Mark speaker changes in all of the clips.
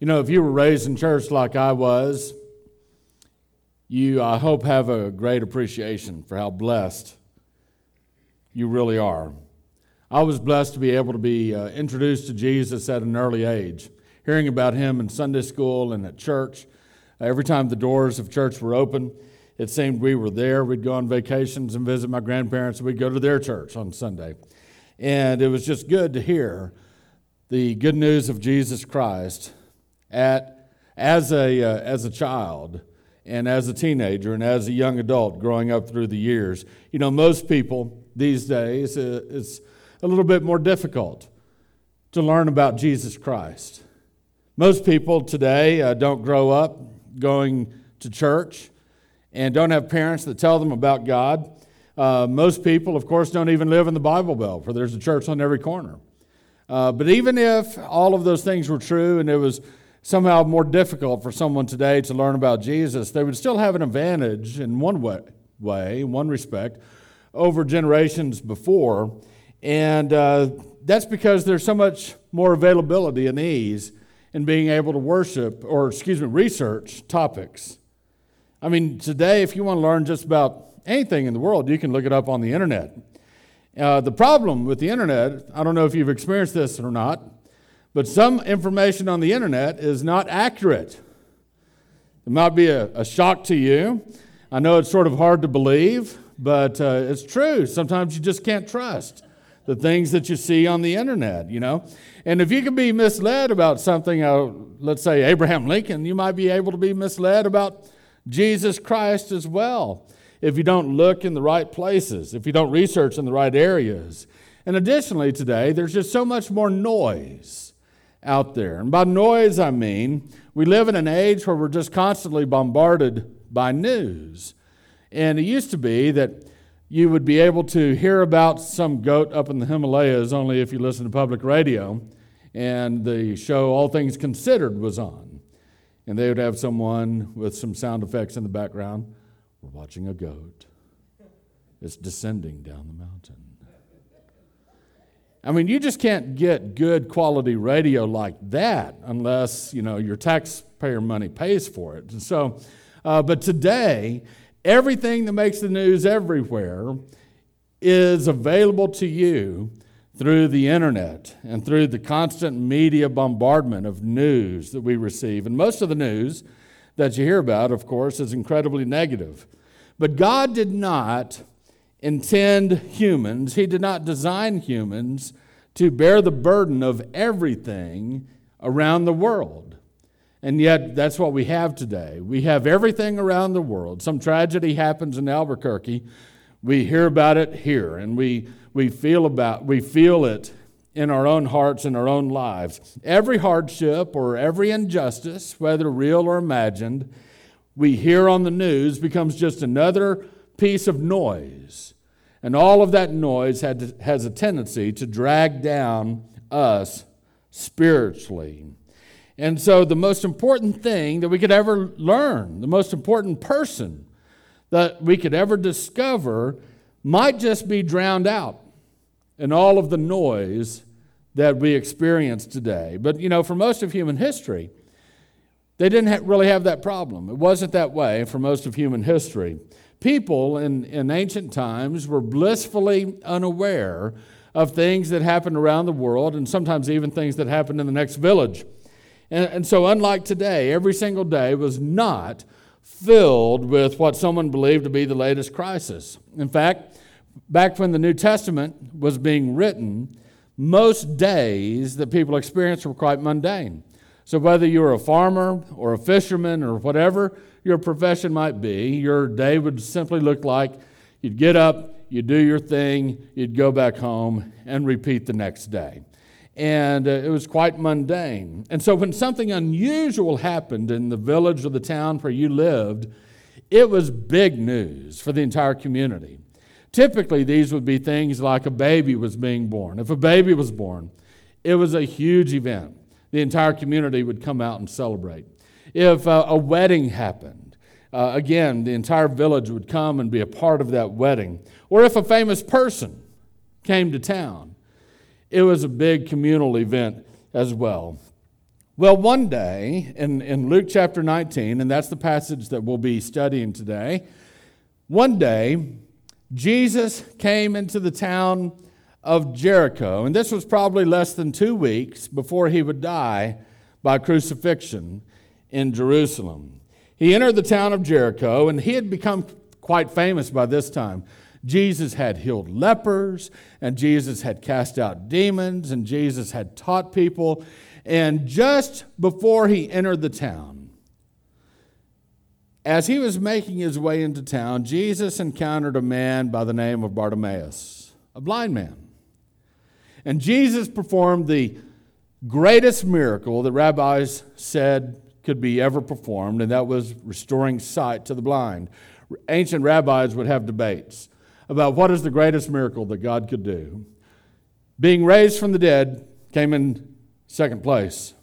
Speaker 1: You know, if you were raised in church like I was, you, I hope, have a great appreciation for how blessed you really are. I was blessed to be able to be uh, introduced to Jesus at an early age, hearing about him in Sunday school and at church. Every time the doors of church were open, it seemed we were there. We'd go on vacations and visit my grandparents, and we'd go to their church on Sunday. And it was just good to hear the good news of Jesus Christ at, as, a, uh, as a child and as a teenager and as a young adult growing up through the years. You know, most people these days, uh, it's a little bit more difficult to learn about Jesus Christ. Most people today uh, don't grow up going to church and don't have parents that tell them about God. Uh, most people, of course, don't even live in the Bible Belt, for there's a church on every corner. Uh, but even if all of those things were true and it was somehow more difficult for someone today to learn about Jesus, they would still have an advantage in one way, way one respect, over generations before. And uh, that's because there's so much more availability and ease in being able to worship, or excuse me, research topics. I mean, today, if you want to learn just about anything in the world, you can look it up on the internet. Uh, the problem with the internet, I don't know if you've experienced this or not, but some information on the internet is not accurate. It might be a, a shock to you. I know it's sort of hard to believe, but uh, it's true. Sometimes you just can't trust the things that you see on the internet, you know. And if you can be misled about something, uh, let's say Abraham Lincoln, you might be able to be misled about Jesus Christ as well if you don't look in the right places, if you don't research in the right areas. And additionally, today, there's just so much more noise out there. And by noise, I mean we live in an age where we're just constantly bombarded by news. And it used to be that you would be able to hear about some goat up in the Himalayas only if you listen to public radio. And the show All Things Considered was on. And they would have someone with some sound effects in the background. We're watching a goat. It's descending down the mountain. I mean, you just can't get good quality radio like that unless, you know, your taxpayer money pays for it. And so, uh, but today, everything that makes the news everywhere is available to you through the internet and through the constant media bombardment of news that we receive. And most of the news that you hear about, of course, is incredibly negative. But God did not intend humans, He did not design humans to bear the burden of everything around the world. And yet, that's what we have today. We have everything around the world. Some tragedy happens in Albuquerque. We hear about it here, and we, we, feel about, we feel it in our own hearts and our own lives. Every hardship or every injustice, whether real or imagined, we hear on the news becomes just another piece of noise. And all of that noise has a tendency to drag down us spiritually. And so, the most important thing that we could ever learn, the most important person that we could ever discover, might just be drowned out in all of the noise that we experience today. But, you know, for most of human history, they didn't really have that problem. It wasn't that way for most of human history. People in, in ancient times were blissfully unaware of things that happened around the world and sometimes even things that happened in the next village. And, and so, unlike today, every single day was not filled with what someone believed to be the latest crisis. In fact, back when the New Testament was being written, most days that people experienced were quite mundane. So, whether you were a farmer or a fisherman or whatever your profession might be, your day would simply look like you'd get up, you'd do your thing, you'd go back home, and repeat the next day. And uh, it was quite mundane. And so, when something unusual happened in the village or the town where you lived, it was big news for the entire community. Typically, these would be things like a baby was being born. If a baby was born, it was a huge event the entire community would come out and celebrate. If uh, a wedding happened, uh, again, the entire village would come and be a part of that wedding. Or if a famous person came to town, it was a big communal event as well. Well, one day in, in Luke chapter 19, and that's the passage that we'll be studying today, one day Jesus came into the town of Jericho, and this was probably less than two weeks before he would die by crucifixion in Jerusalem. He entered the town of Jericho, and he had become quite famous by this time. Jesus had healed lepers, and Jesus had cast out demons, and Jesus had taught people. And just before he entered the town, as he was making his way into town, Jesus encountered a man by the name of Bartimaeus, a blind man. And Jesus performed the greatest miracle that rabbis said could be ever performed, and that was restoring sight to the blind. Ancient rabbis would have debates about what is the greatest miracle that God could do. Being raised from the dead came in second place.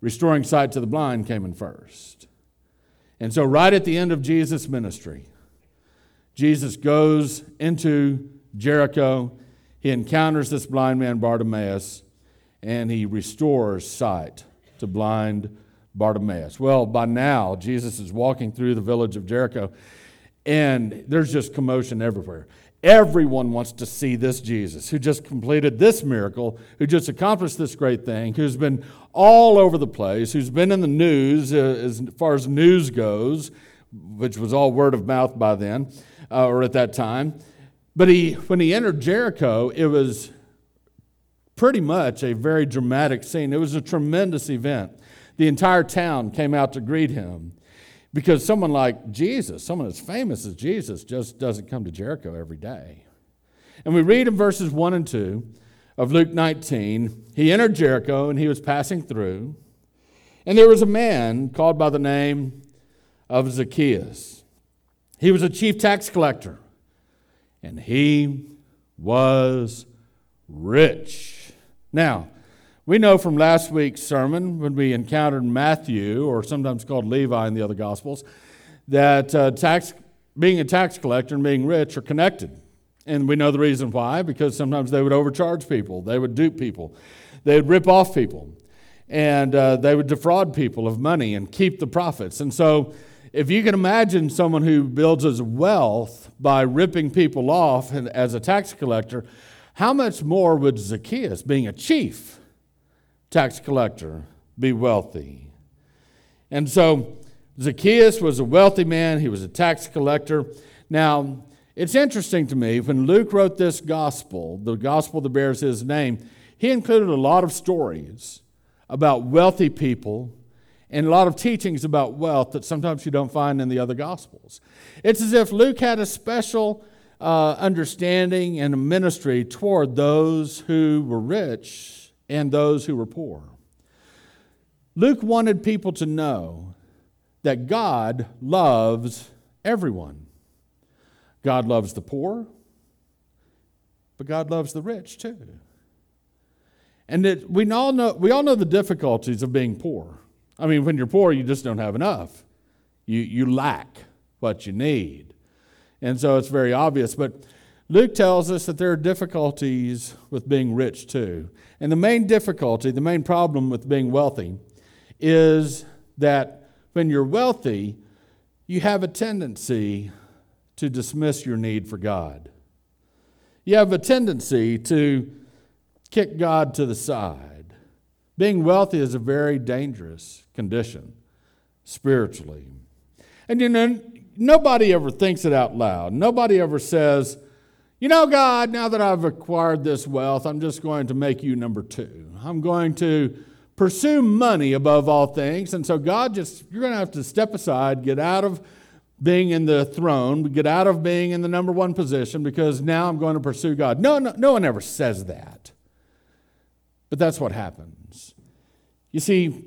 Speaker 1: Restoring sight to the blind came in first. And so, right at the end of Jesus' ministry, Jesus goes into Jericho. He encounters this blind man, Bartimaeus, and he restores sight to blind Bartimaeus. Well, by now, Jesus is walking through the village of Jericho, and there's just commotion everywhere. Everyone wants to see this Jesus who just completed this miracle, who just accomplished this great thing, who's been all over the place, who's been in the news uh, as far as news goes, which was all word of mouth by then uh, or at that time. But he, when he entered Jericho, it was pretty much a very dramatic scene. It was a tremendous event. The entire town came out to greet him. Because someone like Jesus, someone as famous as Jesus, just doesn't come to Jericho every day. And we read in verses 1 and 2 of Luke 19 he entered Jericho and he was passing through. And there was a man called by the name of Zacchaeus. He was a chief tax collector, and he was rich. Now, we know from last week's sermon, when we encountered Matthew, or sometimes called Levi in the other Gospels, that uh, tax, being a tax collector and being rich are connected. And we know the reason why, because sometimes they would overcharge people, they would dupe people, they would rip off people, and uh, they would defraud people of money and keep the profits. And so, if you can imagine someone who builds his wealth by ripping people off as a tax collector, how much more would Zacchaeus, being a chief, tax collector be wealthy. And so Zacchaeus was a wealthy man, he was a tax collector. Now, it's interesting to me when Luke wrote this gospel, the gospel that bears his name, he included a lot of stories about wealthy people and a lot of teachings about wealth that sometimes you don't find in the other gospels. It's as if Luke had a special uh, understanding and a ministry toward those who were rich and those who were poor. Luke wanted people to know that God loves everyone. God loves the poor, but God loves the rich too. And that we all know we all know the difficulties of being poor. I mean, when you're poor, you just don't have enough. You you lack what you need. And so it's very obvious. But Luke tells us that there are difficulties with being rich too. And the main difficulty, the main problem with being wealthy, is that when you're wealthy, you have a tendency to dismiss your need for God. You have a tendency to kick God to the side. Being wealthy is a very dangerous condition spiritually. And you know, nobody ever thinks it out loud. Nobody ever says, you know, God, now that I've acquired this wealth, I'm just going to make you number two. I'm going to pursue money above all things. And so, God, just, you're going to have to step aside, get out of being in the throne, get out of being in the number one position because now I'm going to pursue God. No, no, no one ever says that. But that's what happens. You see,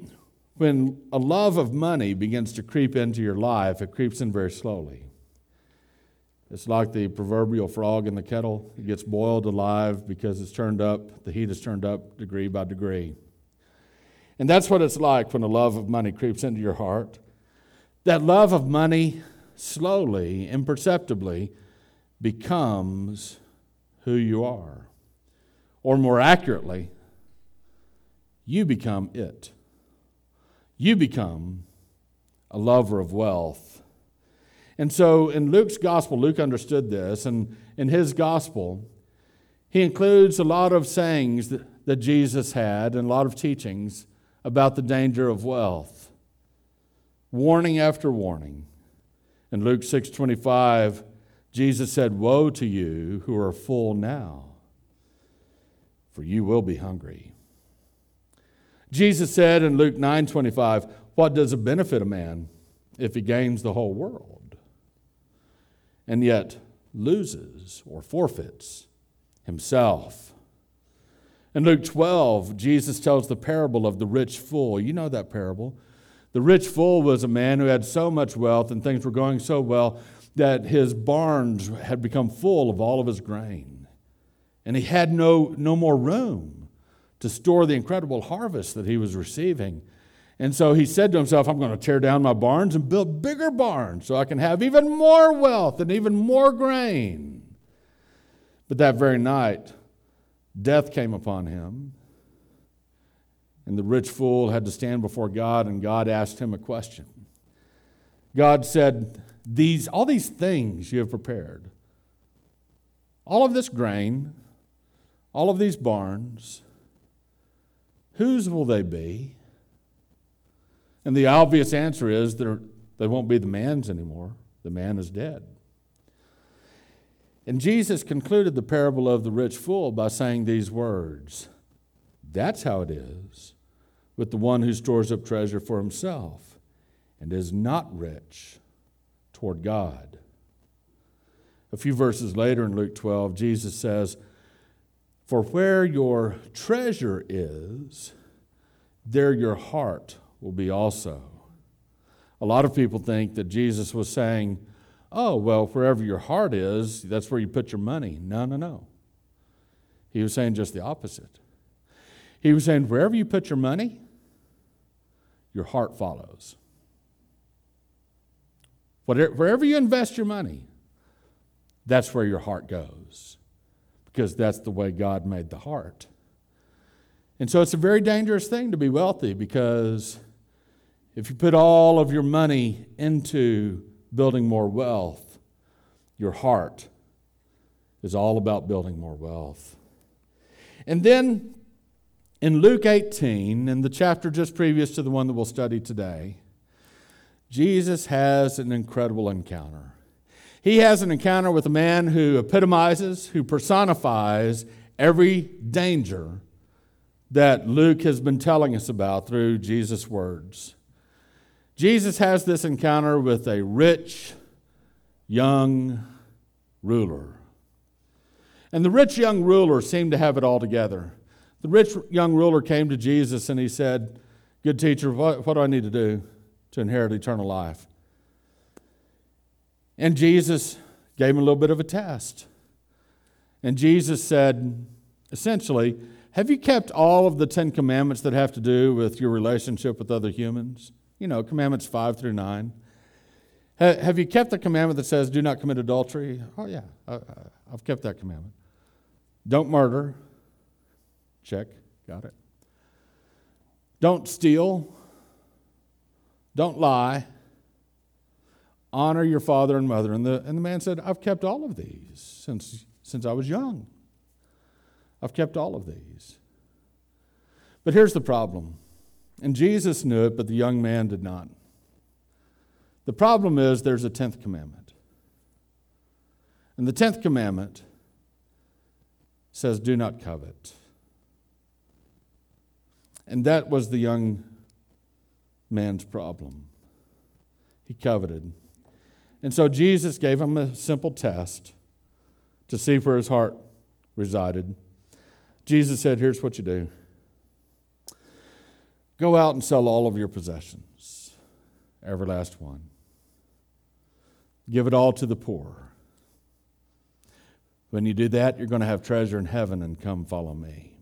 Speaker 1: when a love of money begins to creep into your life, it creeps in very slowly. It's like the proverbial frog in the kettle. It gets boiled alive because it's turned up, the heat is turned up degree by degree. And that's what it's like when the love of money creeps into your heart. That love of money slowly, imperceptibly, becomes who you are. Or more accurately, you become it. You become a lover of wealth. And so in Luke's gospel, Luke understood this, and in his gospel, he includes a lot of sayings that, that Jesus had and a lot of teachings about the danger of wealth. Warning after warning. In Luke 6:25, Jesus said, "Woe to you who are full now, for you will be hungry." Jesus said in Luke 9:25, "What does it benefit a man if he gains the whole world and yet loses or forfeits himself?" In Luke 12, Jesus tells the parable of the rich fool. You know that parable. The rich fool was a man who had so much wealth and things were going so well that his barns had become full of all of his grain. And he had no, no more room to store the incredible harvest that he was receiving. And so he said to himself, I'm going to tear down my barns and build bigger barns so I can have even more wealth and even more grain. But that very night, death came upon him. And the rich fool had to stand before God, and God asked him a question. God said, these, All these things you have prepared, all of this grain, all of these barns, whose will they be? And the obvious answer is they won't be the man's anymore. The man is dead. And Jesus concluded the parable of the rich fool by saying these words That's how it is with the one who stores up treasure for himself and is not rich toward God. A few verses later in Luke 12, Jesus says, For where your treasure is, there your heart will be also. A lot of people think that Jesus was saying, oh, well, wherever your heart is, that's where you put your money. No, no, no. He was saying just the opposite. He was saying, wherever you put your money, your heart follows. Whatever, wherever you invest your money, that's where your heart goes, because that's the way God made the heart. And so it's a very dangerous thing to be wealthy because if you put all of your money into building more wealth, your heart is all about building more wealth. And then in Luke 18, in the chapter just previous to the one that we'll study today, Jesus has an incredible encounter. He has an encounter with a man who epitomizes, who personifies every danger that Luke has been telling us about through Jesus' words. Jesus has this encounter with a rich young ruler. And the rich young ruler seemed to have it all together. The rich young ruler came to Jesus and he said, Good teacher, what, what do I need to do to inherit eternal life? And Jesus gave him a little bit of a test. And Jesus said, essentially, Have you kept all of the Ten Commandments that have to do with your relationship with other humans? you know, commandments five through nine. Have you kept the commandment that says, do not commit adultery? Oh, yeah, I've kept that commandment. Don't murder. Check, got it. Don't steal. Don't lie. Honor your father and mother. And the, and the man said, I've kept all of these since, since I was young. I've kept all of these. But here's the problem and Jesus knew it, but the young man did not. The problem is there's a 10th commandment. And the 10th commandment says, Do not covet. And that was the young man's problem. He coveted. And so Jesus gave him a simple test to see where his heart resided. Jesus said, Here's what you do Go out and sell all of your possessions, every last one. Give it all to the poor. When you do that, you're going to have treasure in heaven and come follow me.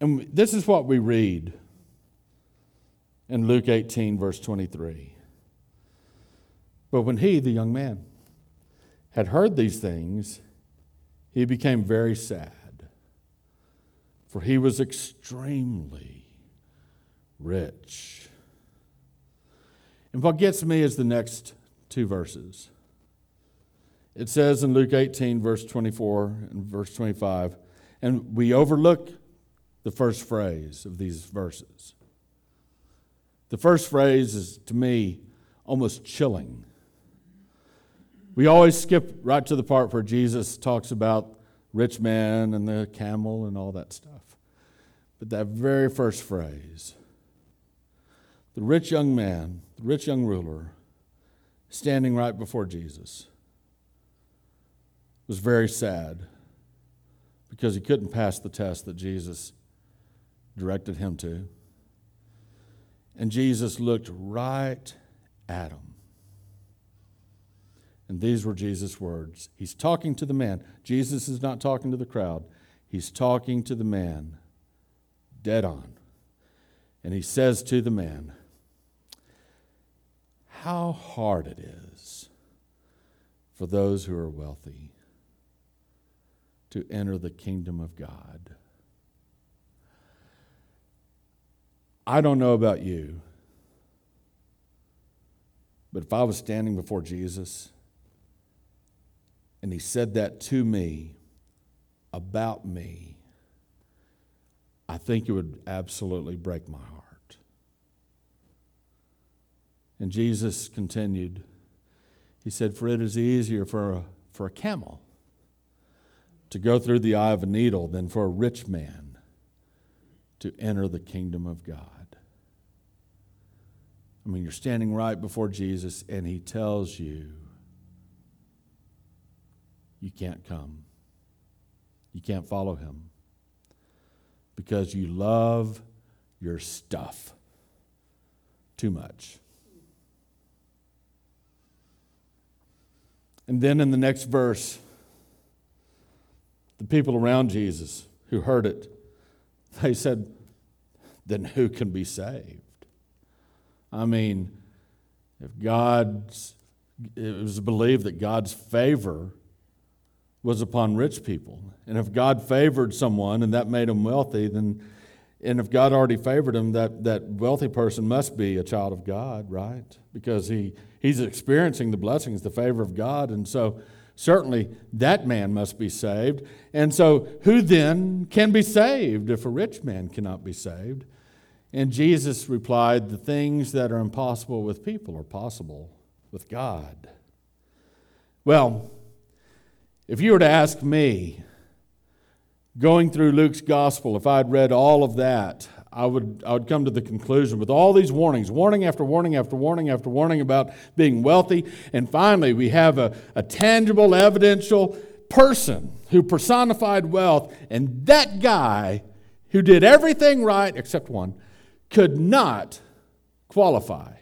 Speaker 1: And this is what we read in Luke 18, verse 23. But when he, the young man, had heard these things, he became very sad for he was extremely rich. And what gets me is the next two verses. It says in Luke 18, verse 24 and verse 25, and we overlook the first phrase of these verses. The first phrase is, to me, almost chilling. We always skip right to the part where Jesus talks about rich man and the camel and all that stuff. But that very first phrase, the rich young man, the rich young ruler, standing right before Jesus, was very sad because he couldn't pass the test that Jesus directed him to. And Jesus looked right at him. And these were Jesus' words. He's talking to the man. Jesus is not talking to the crowd, he's talking to the man dead on. And he says to the man, How hard it is for those who are wealthy to enter the kingdom of God. I don't know about you, but if I was standing before Jesus and he said that to me about me, I think it would absolutely break my heart. And Jesus continued, He said, For it is easier for a, for a camel to go through the eye of a needle than for a rich man to enter the kingdom of God. I mean, you're standing right before Jesus, and He tells you, you can't come. You can't follow Him because you love your stuff too much. And then in the next verse, the people around Jesus who heard it, they said, Then who can be saved? I mean, if God's, it was believed that God's favor was upon rich people. And if God favored someone and that made them wealthy, then, and if God already favored him, that, that wealthy person must be a child of God, right? Because he, he's experiencing the blessings, the favor of God. And so, certainly that man must be saved. And so, who then can be saved if a rich man cannot be saved? And Jesus replied, The things that are impossible with people are possible with God. Well, if you were to ask me, going through Luke's gospel, if I'd read all of that, I would, I would come to the conclusion with all these warnings, warning after warning after warning after warning about being wealthy. And finally, we have a, a tangible, evidential person who personified wealth. And that guy who did everything right except one could not qualify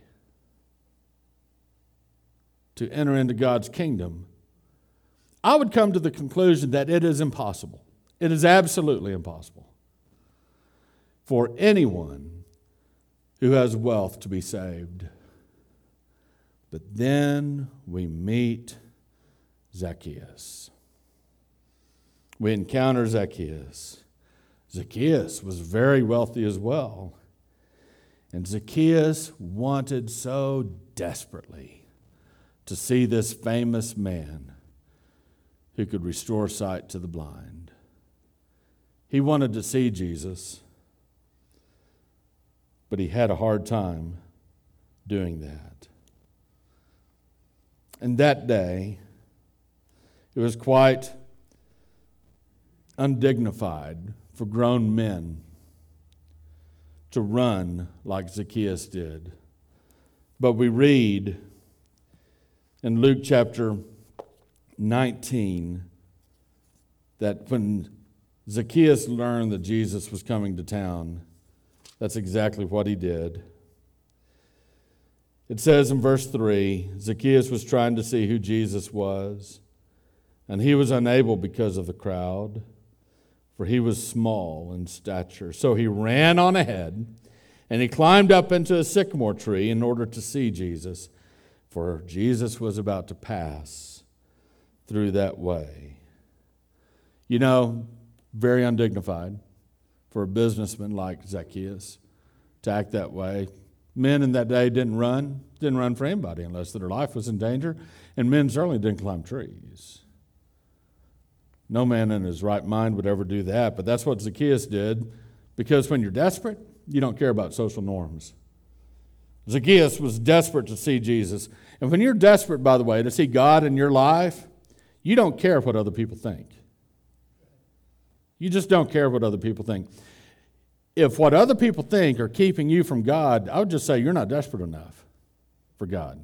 Speaker 1: to enter into God's kingdom. I would come to the conclusion that it is impossible. It is absolutely impossible for anyone who has wealth to be saved. But then we meet Zacchaeus. We encounter Zacchaeus. Zacchaeus was very wealthy as well. And Zacchaeus wanted so desperately to see this famous man who could restore sight to the blind. He wanted to see Jesus but he had a hard time doing that. And that day, it was quite undignified for grown men to run like Zacchaeus did. But we read in Luke chapter 19 that when Zacchaeus learned that Jesus was coming to town, that's exactly what he did. It says in verse 3 Zacchaeus was trying to see who Jesus was, and he was unable because of the crowd, for he was small in stature. So he ran on ahead, and he climbed up into a sycamore tree in order to see Jesus, for Jesus was about to pass through that way. You know, very undignified for a businessman like Zacchaeus to act that way. Men in that day didn't run, didn't run for anybody unless their life was in danger, and men certainly didn't climb trees. No man in his right mind would ever do that, but that's what Zacchaeus did because when you're desperate, you don't care about social norms. Zacchaeus was desperate to see Jesus. And when you're desperate, by the way, to see God in your life, you don't care what other people think. You just don't care what other people think. If what other people think are keeping you from God, I would just say you're not desperate enough for God.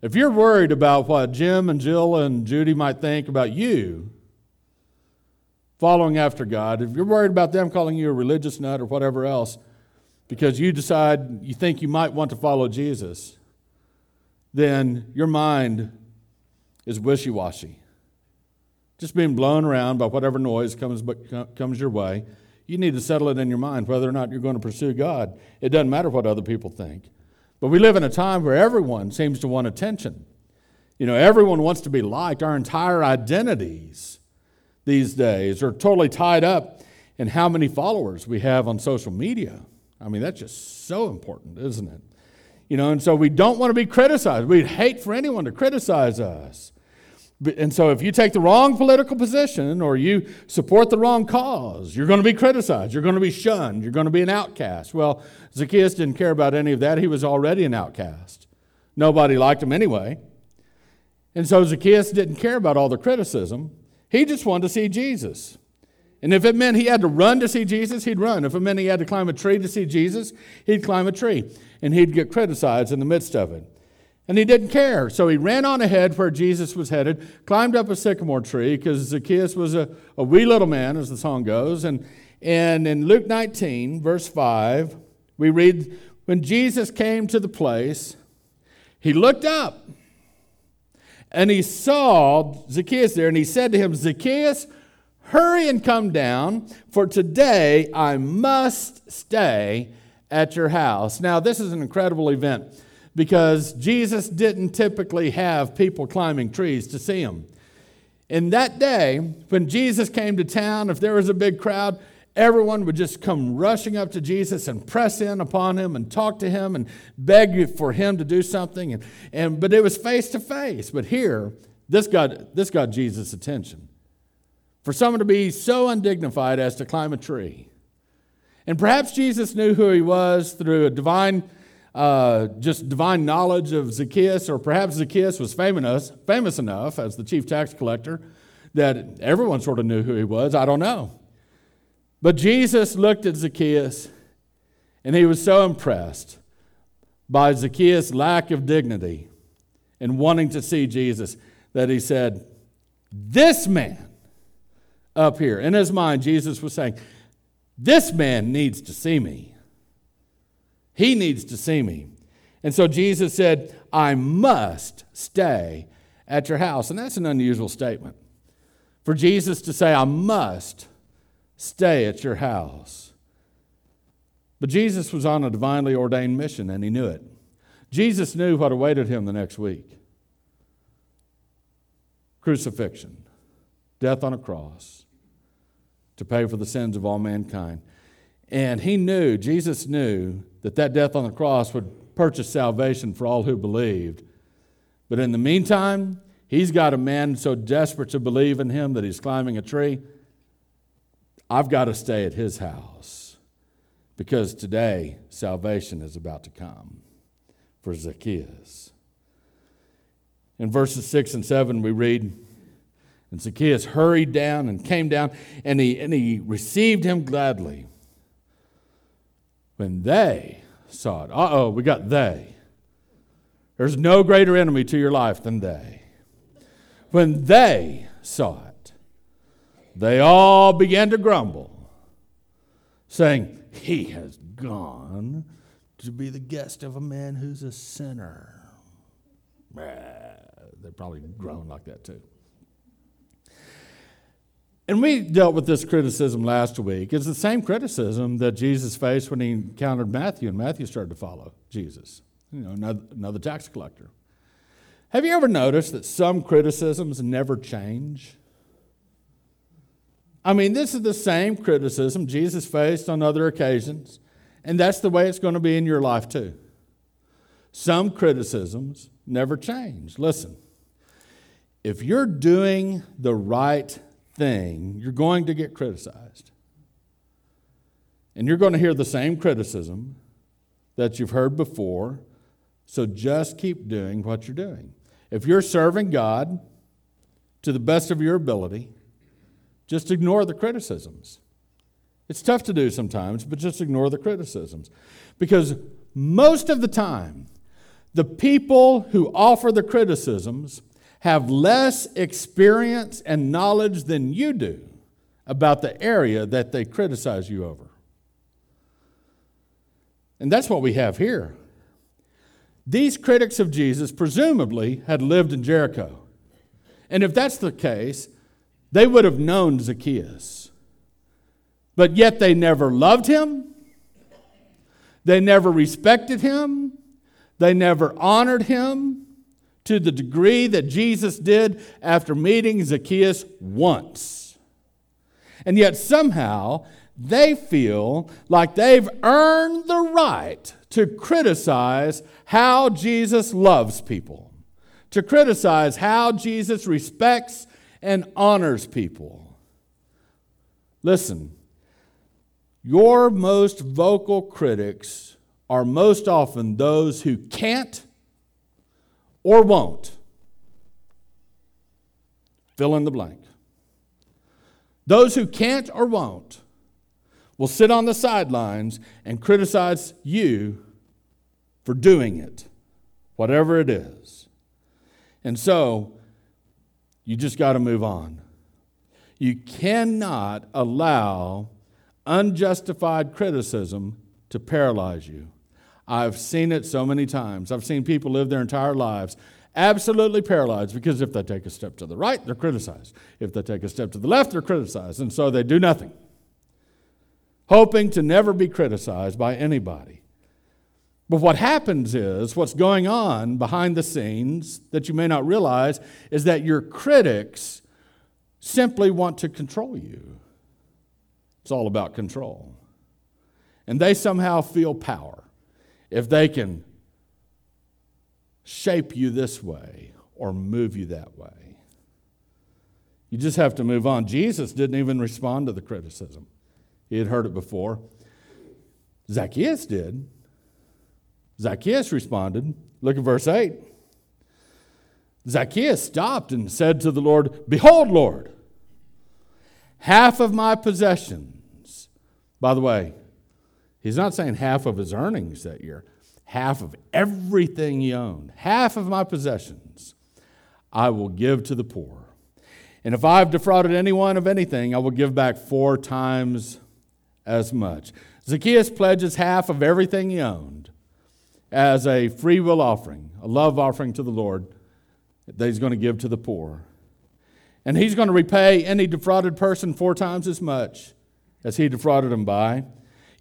Speaker 1: If you're worried about what Jim and Jill and Judy might think about you following after God, if you're worried about them calling you a religious nut or whatever else, because you decide you think you might want to follow Jesus, then your mind is wishy washy. Just being blown around by whatever noise comes, comes your way. You need to settle it in your mind whether or not you're going to pursue God. It doesn't matter what other people think. But we live in a time where everyone seems to want attention. You know, everyone wants to be liked. Our entire identities these days are totally tied up in how many followers we have on social media. I mean, that's just so important, isn't it? You know, and so we don't want to be criticized. We'd hate for anyone to criticize us. And so if you take the wrong political position or you support the wrong cause, you're going to be criticized. You're going to be shunned. You're going to be an outcast. Well, Zacchaeus didn't care about any of that. He was already an outcast. Nobody liked him anyway. And so Zacchaeus didn't care about all the criticism. He just wanted to see Jesus. And if it meant he had to run to see Jesus, he'd run. If it meant he had to climb a tree to see Jesus, he'd climb a tree. And he'd get criticized in the midst of it. And he didn't care. So he ran on ahead where Jesus was headed, climbed up a sycamore tree, because Zacchaeus was a, a wee little man, as the song goes. And, and in Luke 19, verse 5, we read, When Jesus came to the place, he looked up and he saw Zacchaeus there, and he said to him, Zacchaeus, Hurry and come down, for today I must stay at your house. Now, this is an incredible event because Jesus didn't typically have people climbing trees to see him. In that day, when Jesus came to town, if there was a big crowd, everyone would just come rushing up to Jesus and press in upon him and talk to him and beg for him to do something. And, and, but it was face to face. But here, this got, this got Jesus' attention for someone to be so undignified as to climb a tree. And perhaps Jesus knew who he was through a divine, uh, just divine knowledge of Zacchaeus, or perhaps Zacchaeus was famous, famous enough as the chief tax collector that everyone sort of knew who he was. I don't know. But Jesus looked at Zacchaeus and he was so impressed by Zacchaeus' lack of dignity and wanting to see Jesus that he said, This man up here. In his mind, Jesus was saying, This man needs to see me. He needs to see me. And so Jesus said, I must stay at your house. And that's an unusual statement. For Jesus to say, I must stay at your house. But Jesus was on a divinely ordained mission, and he knew it. Jesus knew what awaited him the next week crucifixion, death on a cross to pay for the sins of all mankind. And he knew, Jesus knew, that that death on the cross would purchase salvation for all who believed. But in the meantime, he's got a man so desperate to believe in him that he's climbing a tree. I've got to stay at his house because today salvation is about to come for Zacchaeus. In verses 6 and 7, we read, and Zacchaeus hurried down and came down, and he, and he received him gladly. When they saw it, uh oh, we got they. There's no greater enemy to your life than they. When they saw it, they all began to grumble, saying, He has gone to be the guest of a man who's a sinner. They probably groaned like that too. And we dealt with this criticism last week. It's the same criticism that Jesus faced when he encountered Matthew, and Matthew started to follow Jesus, you know, another, another tax collector. Have you ever noticed that some criticisms never change? I mean, this is the same criticism Jesus faced on other occasions, and that's the way it's going to be in your life too. Some criticisms never change. Listen, if you're doing the right thing, you're going to get criticized. And you're going to hear the same criticism that you've heard before. So just keep doing what you're doing. If you're serving God to the best of your ability, just ignore the criticisms. It's tough to do sometimes, but just ignore the criticisms. Because most of the time, the people who offer the criticisms have less experience and knowledge than you do about the area that they criticize you over. And that's what we have here. These critics of Jesus presumably had lived in Jericho. And if that's the case, they would have known Zacchaeus. But yet they never loved him, they never respected him, they never honored him to the degree that Jesus did after meeting Zacchaeus once. And yet somehow they feel like they've earned the right to criticize how Jesus loves people, to criticize how Jesus respects and honors people. Listen, your most vocal critics are most often those who can't or won't fill in the blank. Those who can't or won't will sit on the sidelines and criticize you for doing it, whatever it is. And so, you just got to move on. You cannot allow unjustified criticism to paralyze you. I've seen it so many times. I've seen people live their entire lives absolutely paralyzed because if they take a step to the right, they're criticized. If they take a step to the left, they're criticized. And so they do nothing hoping to never be criticized by anybody. But what happens is, what's going on behind the scenes that you may not realize is that your critics simply want to control you. It's all about control. And they somehow feel power if they can shape you this way or move you that way. You just have to move on. Jesus didn't even respond to the criticism. He had heard it before. Zacchaeus did. Zacchaeus responded. Look at verse 8. Zacchaeus stopped and said to the Lord, Behold, Lord, half of my possessions. By the way, he's not saying half of his earnings that year, half of everything he owned, half of my possessions, I will give to the poor. And if I've defrauded anyone of anything, I will give back four times as much. Zacchaeus pledges half of everything he owned as a free will offering, a love offering to the Lord that he's going to give to the poor. And he's going to repay any defrauded person four times as much as he defrauded him by.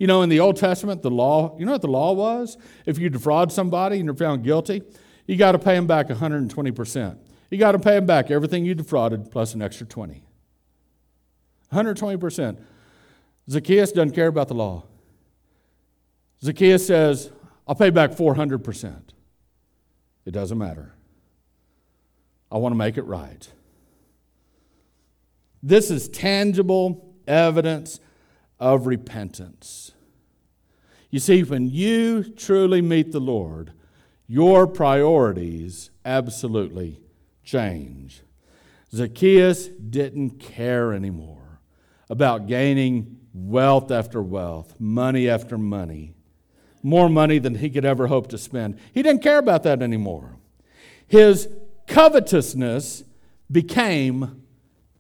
Speaker 1: You know, in the Old Testament, the law, you know what the law was? If you defraud somebody and you're found guilty, you got to pay them back 120%. You got to pay them back everything you defrauded plus an extra 20. 120%. Zacchaeus doesn't care about the law. Zacchaeus says, I'll pay back 400%. It doesn't matter. I want to make it right. This is tangible evidence of repentance. You see, when you truly meet the Lord, your priorities absolutely change. Zacchaeus didn't care anymore about gaining wealth after wealth, money after money, more money than he could ever hope to spend. He didn't care about that anymore. His covetousness became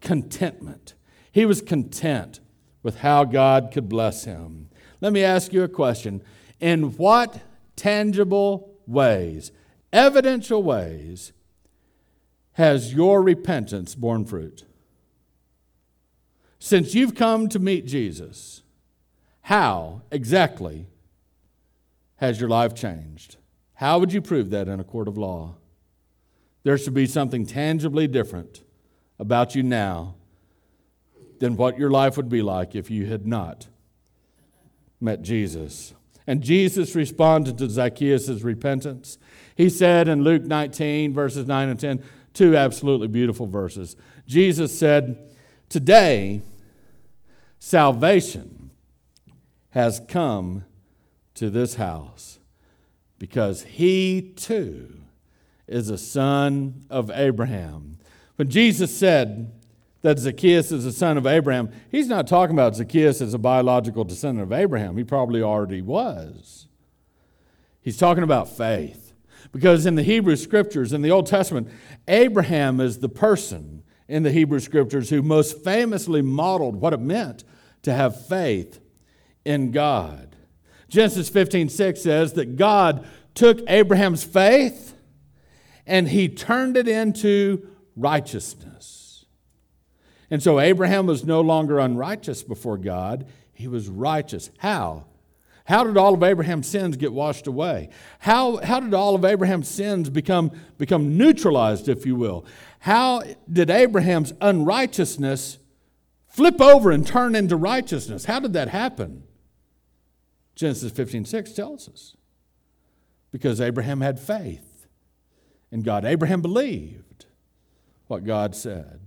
Speaker 1: contentment. He was content with how God could bless him. Let me ask you a question. In what tangible ways, evidential ways, has your repentance borne fruit? Since you've come to meet Jesus, how exactly has your life changed? How would you prove that in a court of law? There should be something tangibly different about you now than what your life would be like if you had not met Jesus. And Jesus responded to Zacchaeus' repentance. He said in Luke 19, verses 9 and 10, two absolutely beautiful verses. Jesus said, Today, salvation has come to this house because he too is a son of Abraham. When Jesus said that Zacchaeus is a son of Abraham, he's not talking about Zacchaeus as a biological descendant of Abraham. He probably already was. He's talking about faith. Because in the Hebrew scriptures, in the Old Testament, Abraham is the person in the Hebrew scriptures who most famously modeled what it meant to have faith in God. Genesis 15 6 says that God took Abraham's faith and he turned it into righteousness. And so Abraham was no longer unrighteous before God, he was righteous. How? How did all of Abraham's sins get washed away? How, how did all of Abraham's sins become, become neutralized, if you will? How did Abraham's unrighteousness flip over and turn into righteousness? How did that happen? Genesis 15 6 tells us. Because Abraham had faith in God. Abraham believed what God said.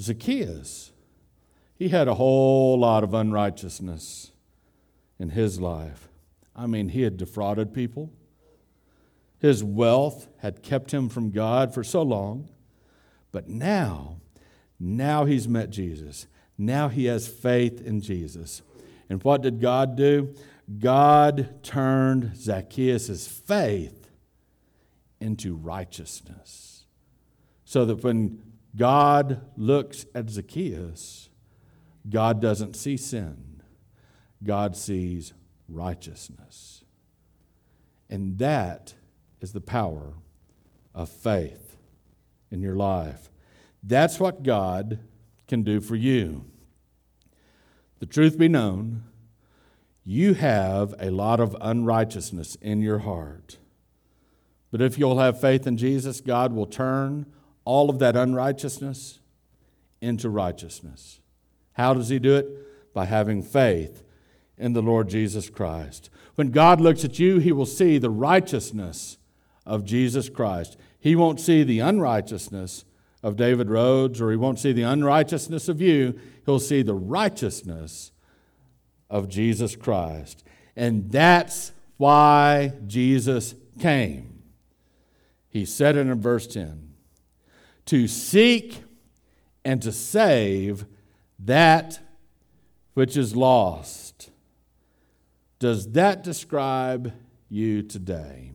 Speaker 1: Zacchaeus, he had a whole lot of unrighteousness in his life. I mean, he had defrauded people. His wealth had kept him from God for so long. But now, now he's met Jesus. Now he has faith in Jesus. And what did God do? God turned Zacchaeus' faith into righteousness. So that when God looks at Zacchaeus, God doesn't see sin, God sees righteousness. And that is the power of faith in your life. That's what God can do for you. The truth be known, you have a lot of unrighteousness in your heart. But if you'll have faith in Jesus, God will turn all of that unrighteousness into righteousness. How does He do it? By having faith in the Lord Jesus Christ. When God looks at you, He will see the righteousness of Jesus Christ. He won't see the unrighteousness of David Rhodes, or He won't see the unrighteousness of you he'll see the righteousness of Jesus Christ. And that's why Jesus came. He said it in verse 10 to seek and to save that which is lost. Does that describe you today?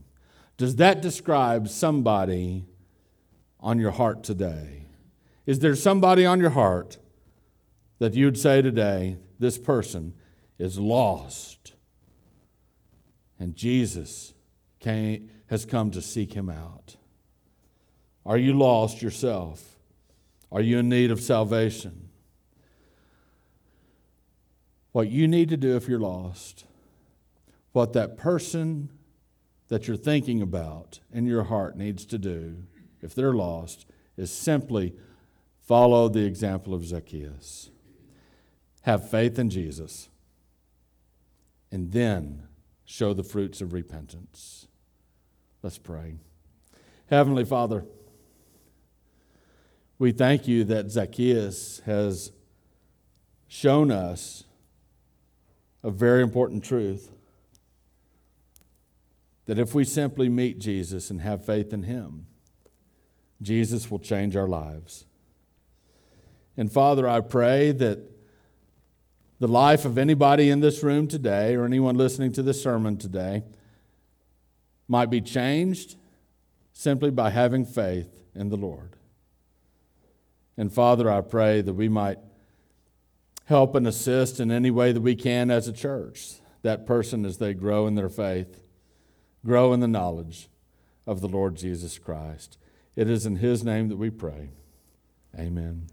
Speaker 1: Does that describe somebody on your heart today? Is there somebody on your heart that you'd say today, this person is lost. And Jesus came, has come to seek him out. Are you lost yourself? Are you in need of salvation? What you need to do if you're lost, what that person that you're thinking about in your heart needs to do if they're lost, is simply follow the example of Zacchaeus. Have faith in Jesus, and then show the fruits of repentance. Let's pray. Heavenly Father, we thank you that Zacchaeus has shown us a very important truth that if we simply meet Jesus and have faith in him, Jesus will change our lives. And Father, I pray that the life of anybody in this room today or anyone listening to this sermon today might be changed simply by having faith in the Lord. And Father, I pray that we might help and assist in any way that we can as a church that person as they grow in their faith, grow in the knowledge of the Lord Jesus Christ. It is in His name that we pray. Amen.